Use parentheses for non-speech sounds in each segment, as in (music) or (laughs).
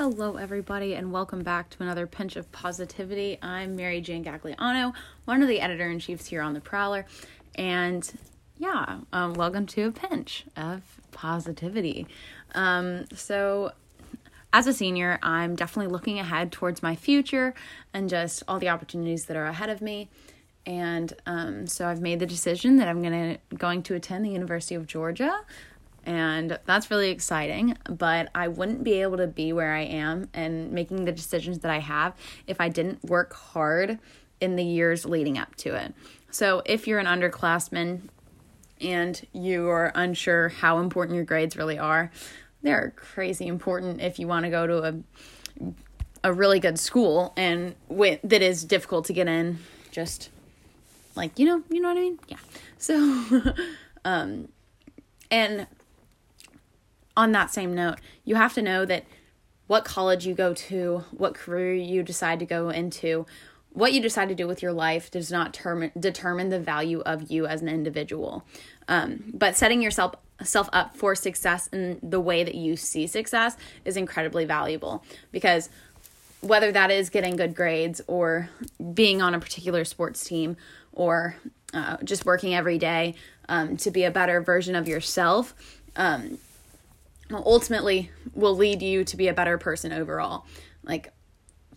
Hello, everybody, and welcome back to another Pinch of Positivity. I'm Mary Jane Gagliano, one of the editor in chiefs here on The Prowler, and yeah, um, welcome to a pinch of positivity. Um, so, as a senior, I'm definitely looking ahead towards my future and just all the opportunities that are ahead of me. And um, so I've made the decision that I'm gonna going to attend the University of Georgia and that's really exciting but i wouldn't be able to be where i am and making the decisions that i have if i didn't work hard in the years leading up to it. So if you're an underclassman and you are unsure how important your grades really are they're crazy important if you want to go to a a really good school and with that is difficult to get in just like you know you know what i mean? Yeah. So (laughs) um and on that same note, you have to know that what college you go to, what career you decide to go into, what you decide to do with your life does not term- determine the value of you as an individual. Um, but setting yourself self up for success in the way that you see success is incredibly valuable because whether that is getting good grades or being on a particular sports team or uh, just working every day um, to be a better version of yourself, um, ultimately will lead you to be a better person overall. Like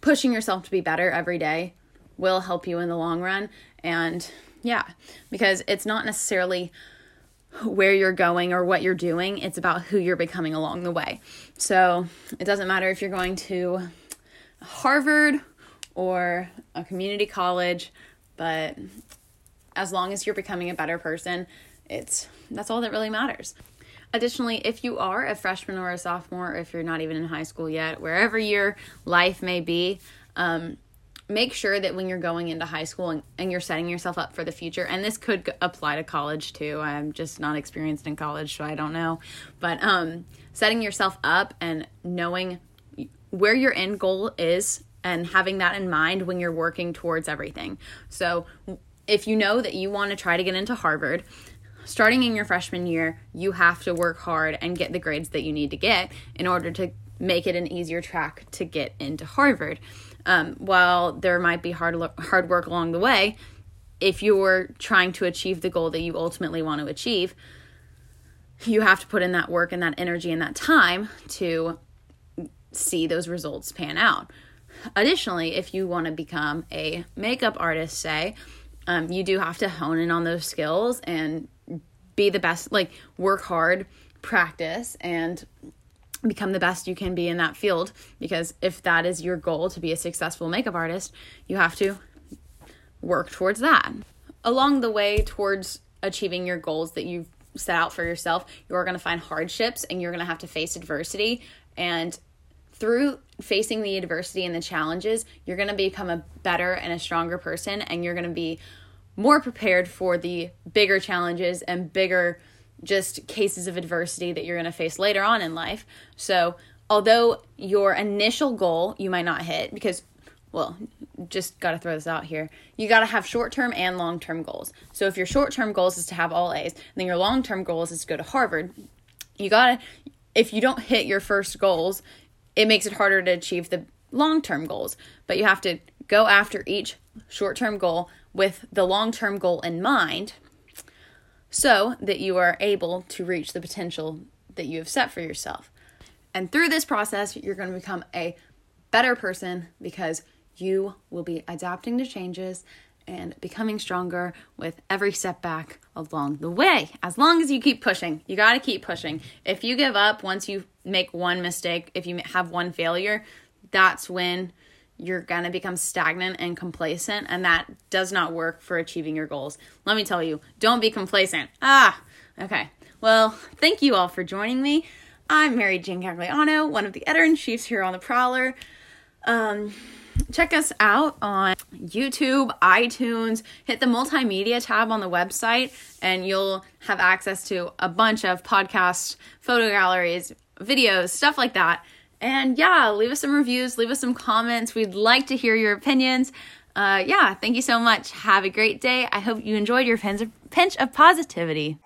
pushing yourself to be better every day will help you in the long run. And yeah, because it's not necessarily where you're going or what you're doing, it's about who you're becoming along the way. So it doesn't matter if you're going to Harvard or a community college, but as long as you're becoming a better person, it's that's all that really matters. Additionally, if you are a freshman or a sophomore, or if you're not even in high school yet, wherever your life may be, um, make sure that when you're going into high school and, and, you're setting yourself up for the future, and this could apply to college too. I'm just not experienced in college, so I don't know. But um, setting yourself up and knowing where your end goal is and having that in mind when you're working towards everything. So, if you know that you want to try to get into Harvard, starting in your freshman year, you have to work hard and get the grades that you need to get in order to make it an easier track to get into Harvard. Um, while there might be hard hard work along the way, if you're trying to achieve the goal that you ultimately want to achieve, you have to put in that work and that energy and that time to see those results pan out. Additionally, if you want to become a makeup artist, say, um, you do have to hone in on those skills and be the best, like work hard, practice, and become the best you can be in that field. Because if that is your goal to be a successful makeup artist, you have to work towards that. Along the way towards achieving your goals that you've set out for yourself, you're going to find hardships and you're going to have to face adversity. And through facing the adversity and the challenges, you're going to become a better and a stronger person, and you're going to be more prepared for the bigger challenges and bigger just cases of adversity that you're going to face later on in life. So, although your initial goal you might not hit because well, just got to throw this out here. You got to have short-term and long-term goals. So if your short-term goals is to have all A's, and then your long-term goals is to go to Harvard. You got to if you don't hit your first goals, it makes it harder to achieve the long-term goals. But you have to go after each short-term goal with the long term goal in mind so that you are able to reach the potential that you have set for yourself. And through this process, you're going to become a better person because you will be adapting to changes and becoming stronger with every setback along the way. As long as you keep pushing, you got to keep pushing. If you give up once you make one mistake, if you have one failure, that's when you're going to become stagnant and complacent, and that does not work for achieving your goals. Let me tell you, don't be complacent. Ah, okay. Well, thank you all for joining me. I'm Mary Jane Gagliano, one of the editor in chiefs here on The Prowler. Um, check us out on YouTube, iTunes. Hit the multimedia tab on the website, and you'll have access to a bunch of podcasts, photo galleries, videos, stuff like that. And yeah, leave us some reviews, leave us some comments. We'd like to hear your opinions. Uh, yeah, thank you so much. Have a great day. I hope you enjoyed your pinch of positivity.